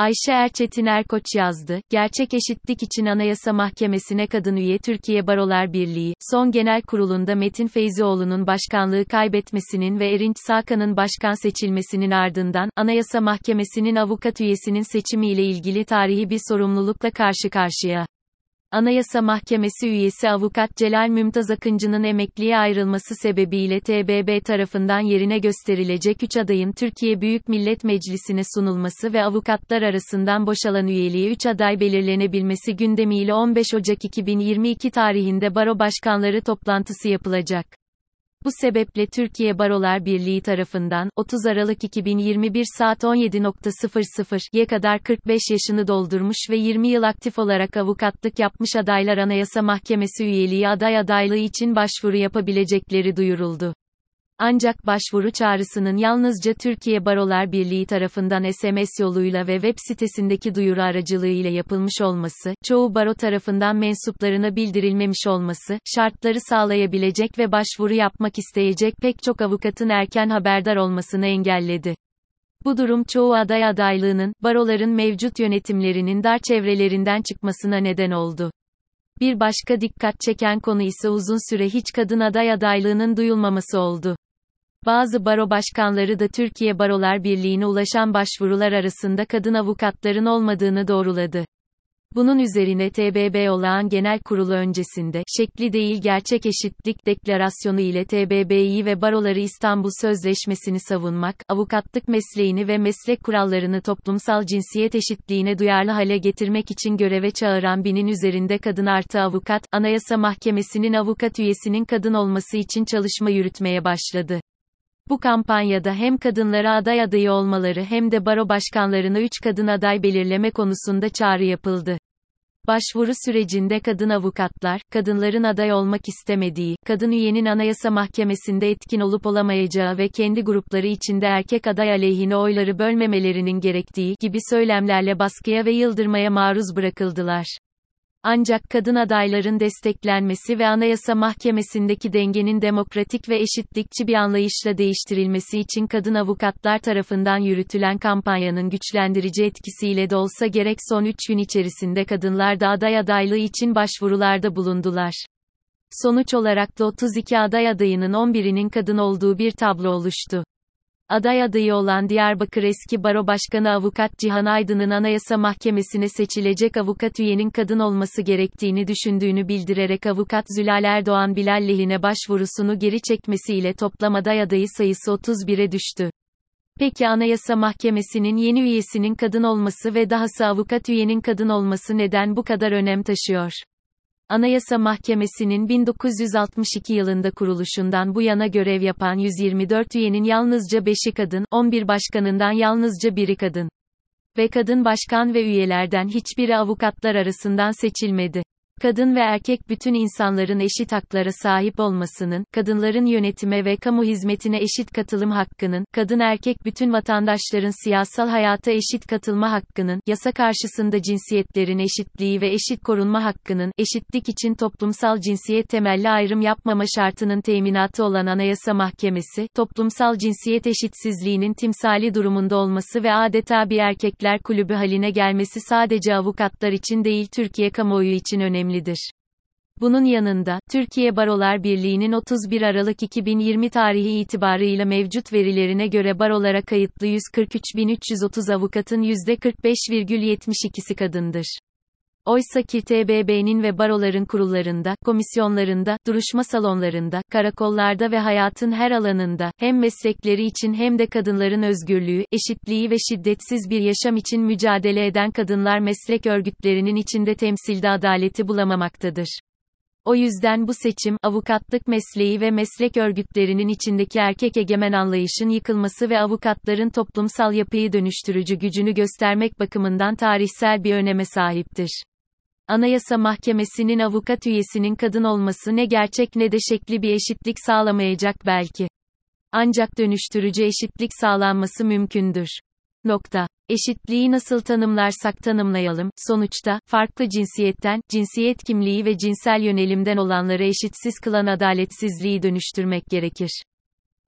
Ayşe Erçetin Erkoç yazdı, Gerçek Eşitlik için Anayasa Mahkemesi'ne kadın üye Türkiye Barolar Birliği, son genel kurulunda Metin Feyzioğlu'nun başkanlığı kaybetmesinin ve Erinç Sakan'ın başkan seçilmesinin ardından, Anayasa Mahkemesi'nin avukat üyesinin seçimiyle ilgili tarihi bir sorumlulukla karşı karşıya. Anayasa Mahkemesi üyesi avukat Celal Mümtaz Akıncı'nın emekliye ayrılması sebebiyle TBB tarafından yerine gösterilecek 3 adayın Türkiye Büyük Millet Meclisi'ne sunulması ve avukatlar arasından boşalan üyeliği 3 aday belirlenebilmesi gündemiyle 15 Ocak 2022 tarihinde baro başkanları toplantısı yapılacak. Bu sebeple Türkiye Barolar Birliği tarafından 30 Aralık 2021 saat 17.00'ye kadar 45 yaşını doldurmuş ve 20 yıl aktif olarak avukatlık yapmış adaylar Anayasa Mahkemesi üyeliği aday adaylığı için başvuru yapabilecekleri duyuruldu. Ancak başvuru çağrısının yalnızca Türkiye Barolar Birliği tarafından SMS yoluyla ve web sitesindeki duyuru aracılığıyla yapılmış olması, çoğu baro tarafından mensuplarına bildirilmemiş olması, şartları sağlayabilecek ve başvuru yapmak isteyecek pek çok avukatın erken haberdar olmasını engelledi. Bu durum çoğu aday adaylığının, baroların mevcut yönetimlerinin dar çevrelerinden çıkmasına neden oldu. Bir başka dikkat çeken konu ise uzun süre hiç kadın aday adaylığının duyulmaması oldu. Bazı baro başkanları da Türkiye Barolar Birliği'ne ulaşan başvurular arasında kadın avukatların olmadığını doğruladı. Bunun üzerine TBB olağan genel kurulu öncesinde, şekli değil gerçek eşitlik deklarasyonu ile TBB'yi ve baroları İstanbul Sözleşmesi'ni savunmak, avukatlık mesleğini ve meslek kurallarını toplumsal cinsiyet eşitliğine duyarlı hale getirmek için göreve çağıran binin üzerinde kadın artı avukat, Anayasa Mahkemesi'nin avukat üyesinin kadın olması için çalışma yürütmeye başladı. Bu kampanyada hem kadınlara aday adayı olmaları hem de baro başkanlarına 3 kadın aday belirleme konusunda çağrı yapıldı. Başvuru sürecinde kadın avukatlar, kadınların aday olmak istemediği, kadın üyenin anayasa mahkemesinde etkin olup olamayacağı ve kendi grupları içinde erkek aday aleyhine oyları bölmemelerinin gerektiği gibi söylemlerle baskıya ve yıldırmaya maruz bırakıldılar. Ancak kadın adayların desteklenmesi ve Anayasa Mahkemesi'ndeki dengenin demokratik ve eşitlikçi bir anlayışla değiştirilmesi için kadın avukatlar tarafından yürütülen kampanyanın güçlendirici etkisiyle de olsa gerek son 3 gün içerisinde kadınlar da aday adaylığı için başvurularda bulundular. Sonuç olarak da 32 aday adayının 11'inin kadın olduğu bir tablo oluştu. Aday adayı olan Diyarbakır eski baro başkanı avukat Cihan Aydın'ın Anayasa Mahkemesi'ne seçilecek avukat üyenin kadın olması gerektiğini düşündüğünü bildirerek avukat Zülal Erdoğan Bilal lehine başvurusunu geri çekmesiyle toplam aday adayı sayısı 31'e düştü. Peki Anayasa Mahkemesi'nin yeni üyesinin kadın olması ve dahası avukat üyenin kadın olması neden bu kadar önem taşıyor? Anayasa Mahkemesi'nin 1962 yılında kuruluşundan bu yana görev yapan 124 üyenin yalnızca 5'i kadın, 11 başkanından yalnızca biri kadın. Ve kadın başkan ve üyelerden hiçbiri avukatlar arasından seçilmedi kadın ve erkek bütün insanların eşit haklara sahip olmasının, kadınların yönetime ve kamu hizmetine eşit katılım hakkının, kadın erkek bütün vatandaşların siyasal hayata eşit katılma hakkının, yasa karşısında cinsiyetlerin eşitliği ve eşit korunma hakkının, eşitlik için toplumsal cinsiyet temelli ayrım yapmama şartının teminatı olan Anayasa Mahkemesi, toplumsal cinsiyet eşitsizliğinin timsali durumunda olması ve adeta bir erkekler kulübü haline gelmesi sadece avukatlar için değil Türkiye kamuoyu için önemli önemlidir. Bunun yanında, Türkiye Barolar Birliği'nin 31 Aralık 2020 tarihi itibarıyla mevcut verilerine göre barolara kayıtlı 143.330 avukatın %45,72'si kadındır. Oysa ki TBB'nin ve baroların kurullarında, komisyonlarında, duruşma salonlarında, karakollarda ve hayatın her alanında, hem meslekleri için hem de kadınların özgürlüğü, eşitliği ve şiddetsiz bir yaşam için mücadele eden kadınlar meslek örgütlerinin içinde temsilde adaleti bulamamaktadır. O yüzden bu seçim, avukatlık mesleği ve meslek örgütlerinin içindeki erkek egemen anlayışın yıkılması ve avukatların toplumsal yapıyı dönüştürücü gücünü göstermek bakımından tarihsel bir öneme sahiptir. Anayasa Mahkemesi'nin avukat üyesinin kadın olması ne gerçek ne de şekli bir eşitlik sağlamayacak belki. Ancak dönüştürücü eşitlik sağlanması mümkündür. Nokta. Eşitliği nasıl tanımlarsak tanımlayalım, sonuçta, farklı cinsiyetten, cinsiyet kimliği ve cinsel yönelimden olanları eşitsiz kılan adaletsizliği dönüştürmek gerekir.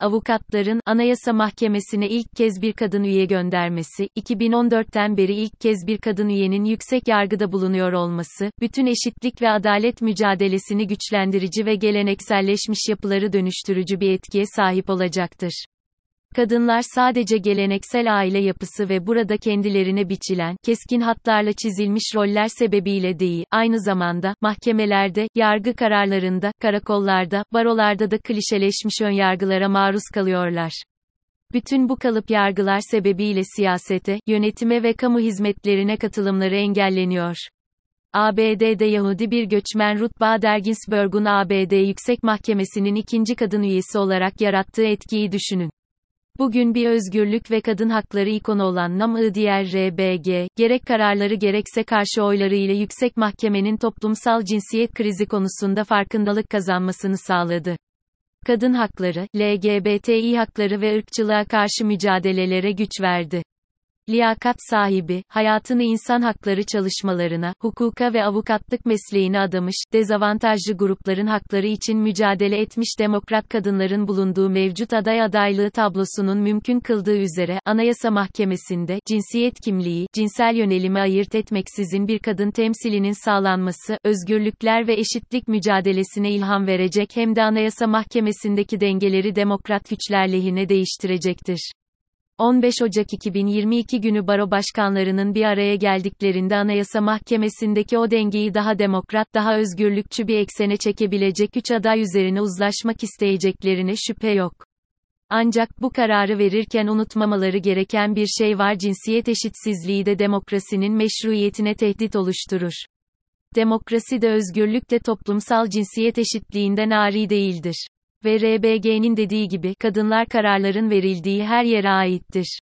Avukatların, Anayasa Mahkemesi'ne ilk kez bir kadın üye göndermesi, 2014'ten beri ilk kez bir kadın üyenin yüksek yargıda bulunuyor olması, bütün eşitlik ve adalet mücadelesini güçlendirici ve gelenekselleşmiş yapıları dönüştürücü bir etkiye sahip olacaktır. Kadınlar sadece geleneksel aile yapısı ve burada kendilerine biçilen, keskin hatlarla çizilmiş roller sebebiyle değil, aynı zamanda, mahkemelerde, yargı kararlarında, karakollarda, barolarda da klişeleşmiş önyargılara maruz kalıyorlar. Bütün bu kalıp yargılar sebebiyle siyasete, yönetime ve kamu hizmetlerine katılımları engelleniyor. ABD'de Yahudi bir göçmen Ruth Bader Ginsburg'un ABD Yüksek Mahkemesi'nin ikinci kadın üyesi olarak yarattığı etkiyi düşünün. Bugün bir özgürlük ve kadın hakları ikonu olan NAM diğer RBG, gerek kararları gerekse karşı oyları ile yüksek mahkemenin toplumsal cinsiyet krizi konusunda farkındalık kazanmasını sağladı. Kadın hakları, LGBTİ hakları ve ırkçılığa karşı mücadelelere güç verdi liyakat sahibi, hayatını insan hakları çalışmalarına, hukuka ve avukatlık mesleğine adamış, dezavantajlı grupların hakları için mücadele etmiş demokrat kadınların bulunduğu mevcut aday adaylığı tablosunun mümkün kıldığı üzere, Anayasa Mahkemesi'nde, cinsiyet kimliği, cinsel yönelimi ayırt etmeksizin bir kadın temsilinin sağlanması, özgürlükler ve eşitlik mücadelesine ilham verecek hem de Anayasa Mahkemesi'ndeki dengeleri demokrat güçler lehine değiştirecektir. 15 Ocak 2022 günü baro başkanlarının bir araya geldiklerinde Anayasa Mahkemesi'ndeki o dengeyi daha demokrat, daha özgürlükçü bir eksene çekebilecek üç aday üzerine uzlaşmak isteyeceklerine şüphe yok. Ancak bu kararı verirken unutmamaları gereken bir şey var cinsiyet eşitsizliği de demokrasinin meşruiyetine tehdit oluşturur. Demokrasi de özgürlük de toplumsal cinsiyet eşitliğinden ari değildir. Ve RBG'nin dediği gibi, kadınlar kararların verildiği her yere aittir.